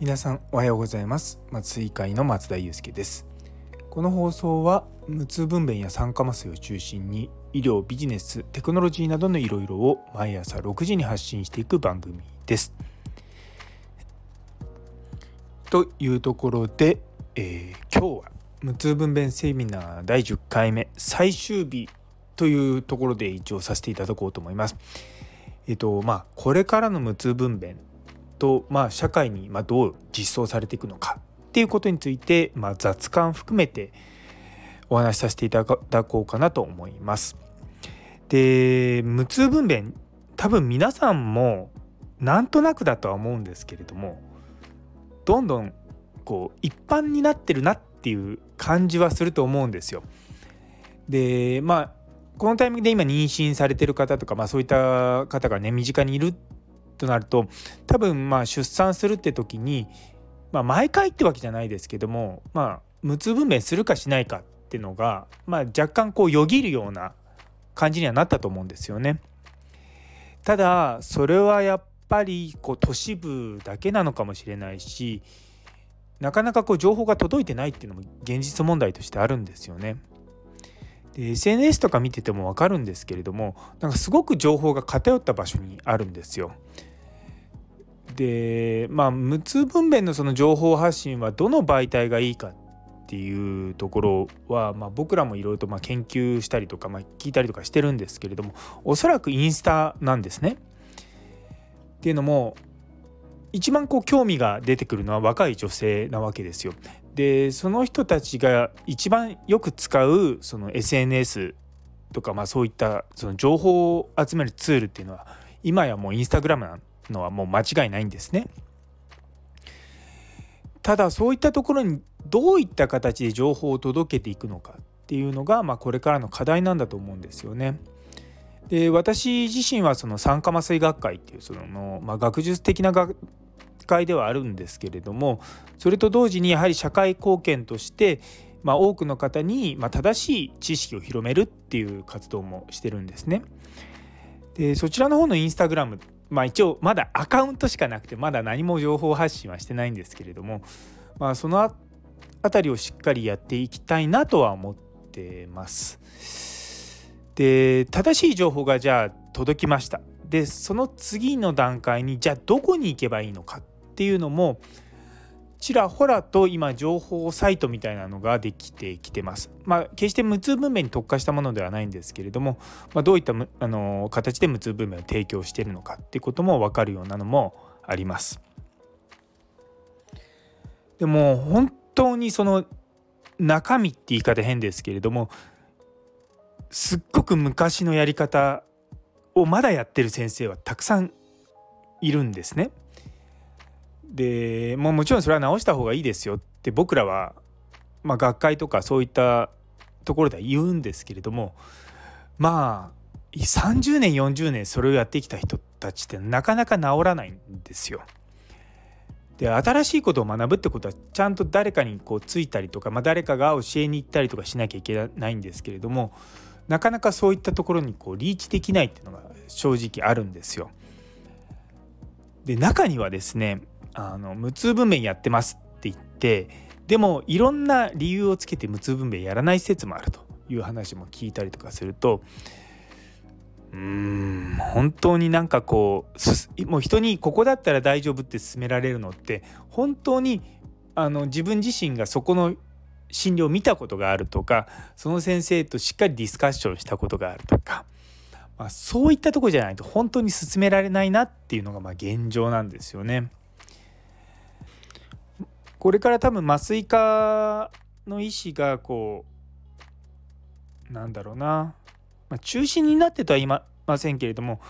皆さんおはようございます。麻酔会の松田祐介です。この放送は無痛分娩や酸化麻酔を中心に医療ビジネステクノロジーなどのいろいろを毎朝6時に発信していく番組です。というところで、えー、今日は無痛分娩セミナー第10回目最終日というところで一応させていただこうと思います。えっとまあこれからの無痛分娩と、まあ、社会にまどう実装されていくのかっていうことについて、まあ、雑感含めてお話しさせていただこうかなと思います。で無痛分娩多分皆さんもなんとなくだとは思うんですけれどもどんどんこう一般になってるなっていう感じはすると思うんですよ。でまあこのタイミングで今妊娠されてる方とか、まあ、そういった方がね身近にいるっとなると多分まあ出産するって時に、まあ、毎回ってわけじゃないですけども、まあ、無痛分娩するかしないかっていうのが、まあ、若干こうよぎるような感じにはなったと思うんですよね。ただそれはやっぱりこう都市部だけなのかもしれないしなかなかこう情報が届いてないっていうのも現実問題としてあるんですよね。で SNS とか見てても分かるんですけれどもなんかすごく情報が偏った場所にあるんですよ。でまあ無痛分娩のその情報発信はどの媒体がいいかっていうところは、まあ、僕らもいろいろとまあ研究したりとか、まあ、聞いたりとかしてるんですけれどもおそらくインスタなんですね。っていうのも一番こう興味が出てくるのは若い女性なわけですよ。でその人たちが一番よく使うその SNS とか、まあ、そういったその情報を集めるツールっていうのは今やもうインスタグラムなんのはもう間違いないんですね。ただそういったところにどういった形で情報を届けていくのかっていうのが、まあ、これからの課題なんだと思うんですよね。で私自身はその酸化麻酔学会っていうその、まあ、学術的な学会ではあるんですけれどもそれと同時にやはり社会貢献として、まあ、多くの方に、ま、正しい知識を広めるっていう活動もしてるんですね。でそちらの方のインスタグラムまあ一応まだアカウントしかなくてまだ何も情報発信はしてないんですけれども、まあ、その辺りをしっかりやっていきたいなとは思ってます。で正しい情報がじゃあ届きました。でその次の段階にじゃあどこに行けばいいのかっていうのもちらほらと今情報サイトみたいなのができてきてます。まあ決して無痛分娩に特化したものではないんですけれども、まあ、どういったあの形で無痛分娩を提供しているのかっていうことも分かるようなのもあります。でも本当にその中身って言い方変ですけれどもすっごく昔のやり方をまだやってる先生はたくさんいるんですね。でもうもちろんそれは直した方がいいですよって僕らは、まあ、学会とかそういったところでは言うんですけれどもまあ30年40年それをやってきた人たちってなかなか治らないんですよ。で新しいことを学ぶってことはちゃんと誰かにこうついたりとか、まあ、誰かが教えに行ったりとかしなきゃいけないんですけれどもなかなかそういったところにこうリーチできないっていうのが正直あるんですよ。で中にはですねあの無痛分娩やってますって言ってでもいろんな理由をつけて無痛分娩やらない施設もあるという話も聞いたりとかするとうーん本当になんかこうもう人にここだったら大丈夫って勧められるのって本当にあの自分自身がそこの診療を見たことがあるとかその先生としっかりディスカッションしたことがあるとか、まあ、そういったとこじゃないと本当に勧められないなっていうのがま現状なんですよね。これから多分麻酔科の医師がこうなんだろうな、まあ、中心になってとは言いませんけれども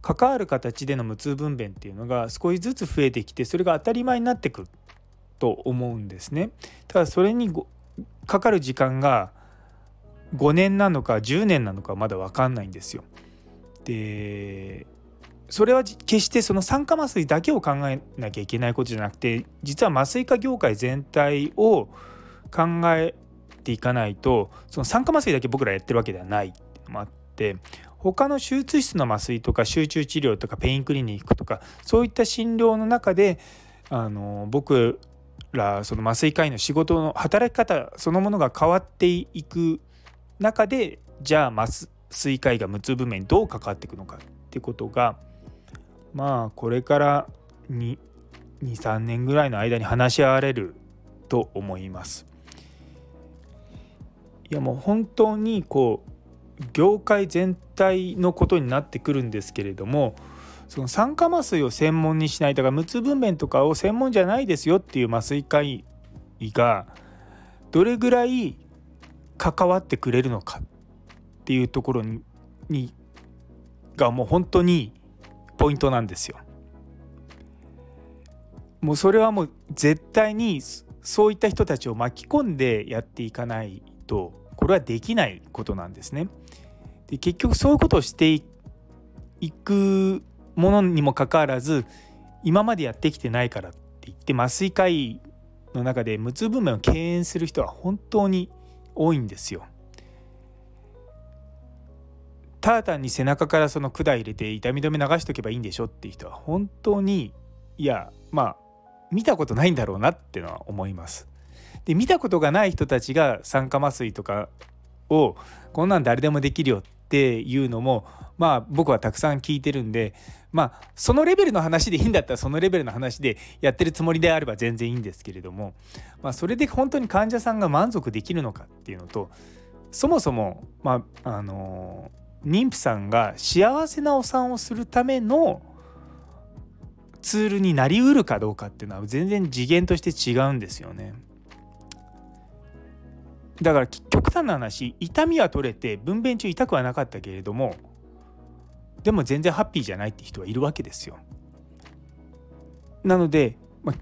関わる形での無痛分娩っていうのが少しずつ増えてきてそれが当たり前になってくると思うんですね。ただそれにかかる時間が5年なのか10年なのかまだ分かんないんですよ。でそれは決してその酸化麻酔だけを考えなきゃいけないことじゃなくて実は麻酔科業界全体を考えていかないとその酸化麻酔だけ僕らやってるわけではない。ってのもあって他の手術室の麻酔とか集中治療とかペインクリニックとかそういった診療の中であの僕らその麻酔科医の仕事の働き方そのものが変わっていく中でじゃあ麻酔科医が無痛分娩にどう関わっていくのかっていうことがまあこれから23年ぐらいの間に話し合われると思います。いやもう本当にこう業界全体のことになってくるんですけれどもその酸化麻酔を専門にしないだから無痛分娩とかを専門じゃないですよっていう麻酔科医がどれぐらい関わってくれるのかっていうところににがもう本当にポイントなんですよ。もうそれはもう絶対にそういった人たちを巻き込んでやっていかないとこれはできないことなんですね。で結局そういうことをしていくものにもかかわらず今までやってきてないからって言って麻酔科医の中で無痛分娩を敬遠する人は本当に多いんですよ。ただ単に背中からその管入れて痛み止め流しとけばいいんでしょっていう人は本当にいやまあ見たことないんだろうなってのは思います。で見たことがない人たちが酸化麻酔とかをこんなん誰でもできるよっていうのもまあ僕はたくさん聞いてるんでまあそのレベルの話でいいんだったらそのレベルの話でやってるつもりであれば全然いいんですけれども、まあ、それで本当に患者さんが満足できるのかっていうのとそもそも、まああの妊婦さんが幸せなお産をするためのツールになりうるかどうかっていうのは全然次元として違うんですよね。だから極端な話痛みは取れて分娩中痛くはなかったけれどもでも全然ハッピーじゃないって人はいるわけですよ。なので、まあ、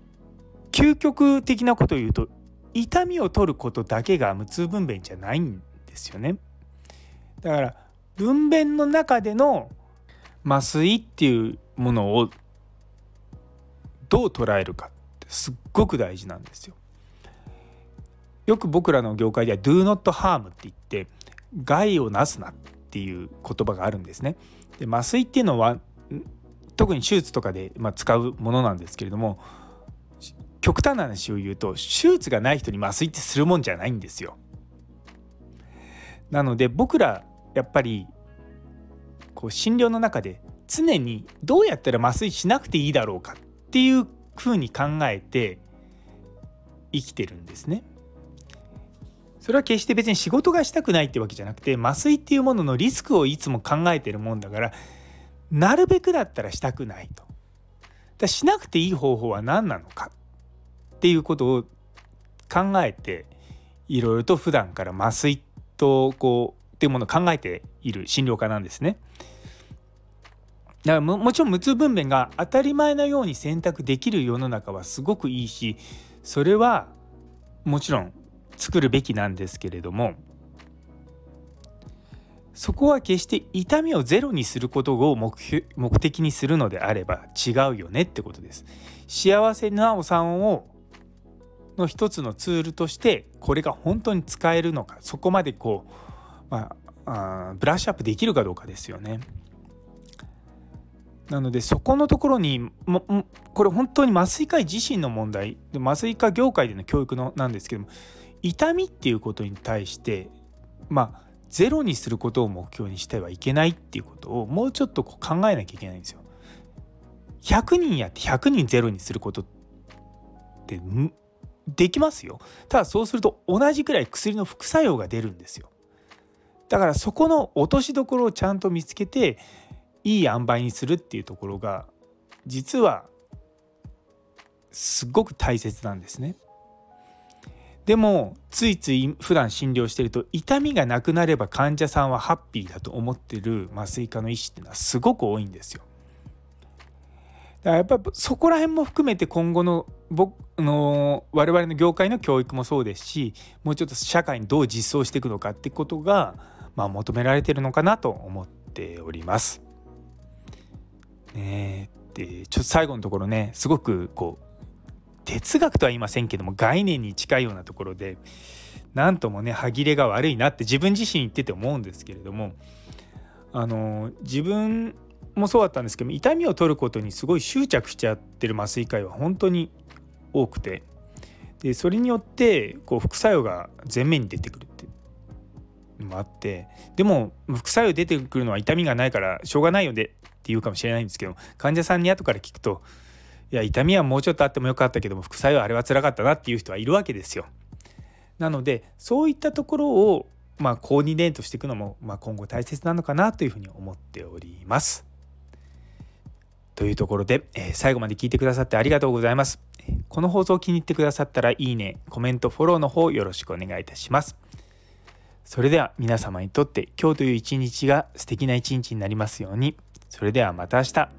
究極的なことを言うと痛みを取ることだけが無痛分娩じゃないんですよね。だから分娩の中での麻酔っていうものをどう捉えるかってすっごく大事なんですよ。よく僕らの業界では do not harm って言って害をなすなっていう言葉があるんですね。で麻酔っていうのは特に手術とかで、まあ使うものなんですけれども極端な話を言うと手術がない人に麻酔ってするもんじゃないんですよ。なので僕らやっぱりこう診療の中で常にどうやったら麻酔しなくていいだろうかっていうふうに考えて生きてるんですね。それは決して別に仕事がしたくないってわけじゃなくて麻酔っていうもののリスクをいつも考えてるもんだからなるべくだったらしたくないと。だしなくていい方法は何なのか？っていうことを考えていろいろと普段から麻酔とこうっていうものを考えている診療科なんですね。だからもちろん無痛分娩が当たり前のように選択できる世の中はすごくいいしそれはもちろん作るべきなんですけれどもそこは決して痛みをゼロにすることを目目的にするのであれば違うよねってことです。幸せなお産をの一つのツールとしてこれが本当に使えるのかそこまでこう、まあ、あブラッシュアップできるかどうかですよね。なのでそこのところにもこれ本当に麻酔科医自身の問題で麻酔科業界での教育のなんですけども痛みっていうことに対してまあゼロにすることを目標にしてはいけないっていうことをもうちょっとこう考えなきゃいけないんですよ。100人やって100人ゼロにすることってできますよ。ただそうすると同じくらい薬の副作用が出るんですよ。だからそこの落としどころをちゃんと見つけていい塩梅にするっていうところが実はすごく大切なんですね。でもついつい普段診療してると痛みがなくなれば患者さんはハッピーだと思ってる麻酔科の医師っていうのはすごく多いんですよ。だからやっぱそこら辺も含めて今後の僕の我々の業界の教育もそうですしもうちょっと社会にどう実装していくのかってことが、まあ、求められてるのかなと思っております。ねでちょっと最後のところねすごくこう哲学とは言いませんけども概念に近いようなところで何ともね歯切れが悪いなって自分自身言ってて思うんですけれどもあの自分もそうだったんですけど痛みを取ることにすごい執着しちゃってる麻酔科医は本当に多くてでそれによってこう副作用が前面に出てくるもあってでも副作用出てくるのは痛みがないからしょうがないよねって言うかもしれないんですけど患者さんに後から聞くといや痛みはもうちょっとあってもよかったけども副作用あれはつらかったなっていう人はいるわけですよ。なのでそういったところをまあコーディネートしていくのも、まあ、今後大切なのかなというふうに思っております。というところで、えー、最後まで聞いてくださってありがとうございます。この放送を気に入ってくださったらいいね、コメント、フォローの方よろしくお願いいたします。それでは皆様にとって今日という一日が素敵な一日になりますように。それではまた明日。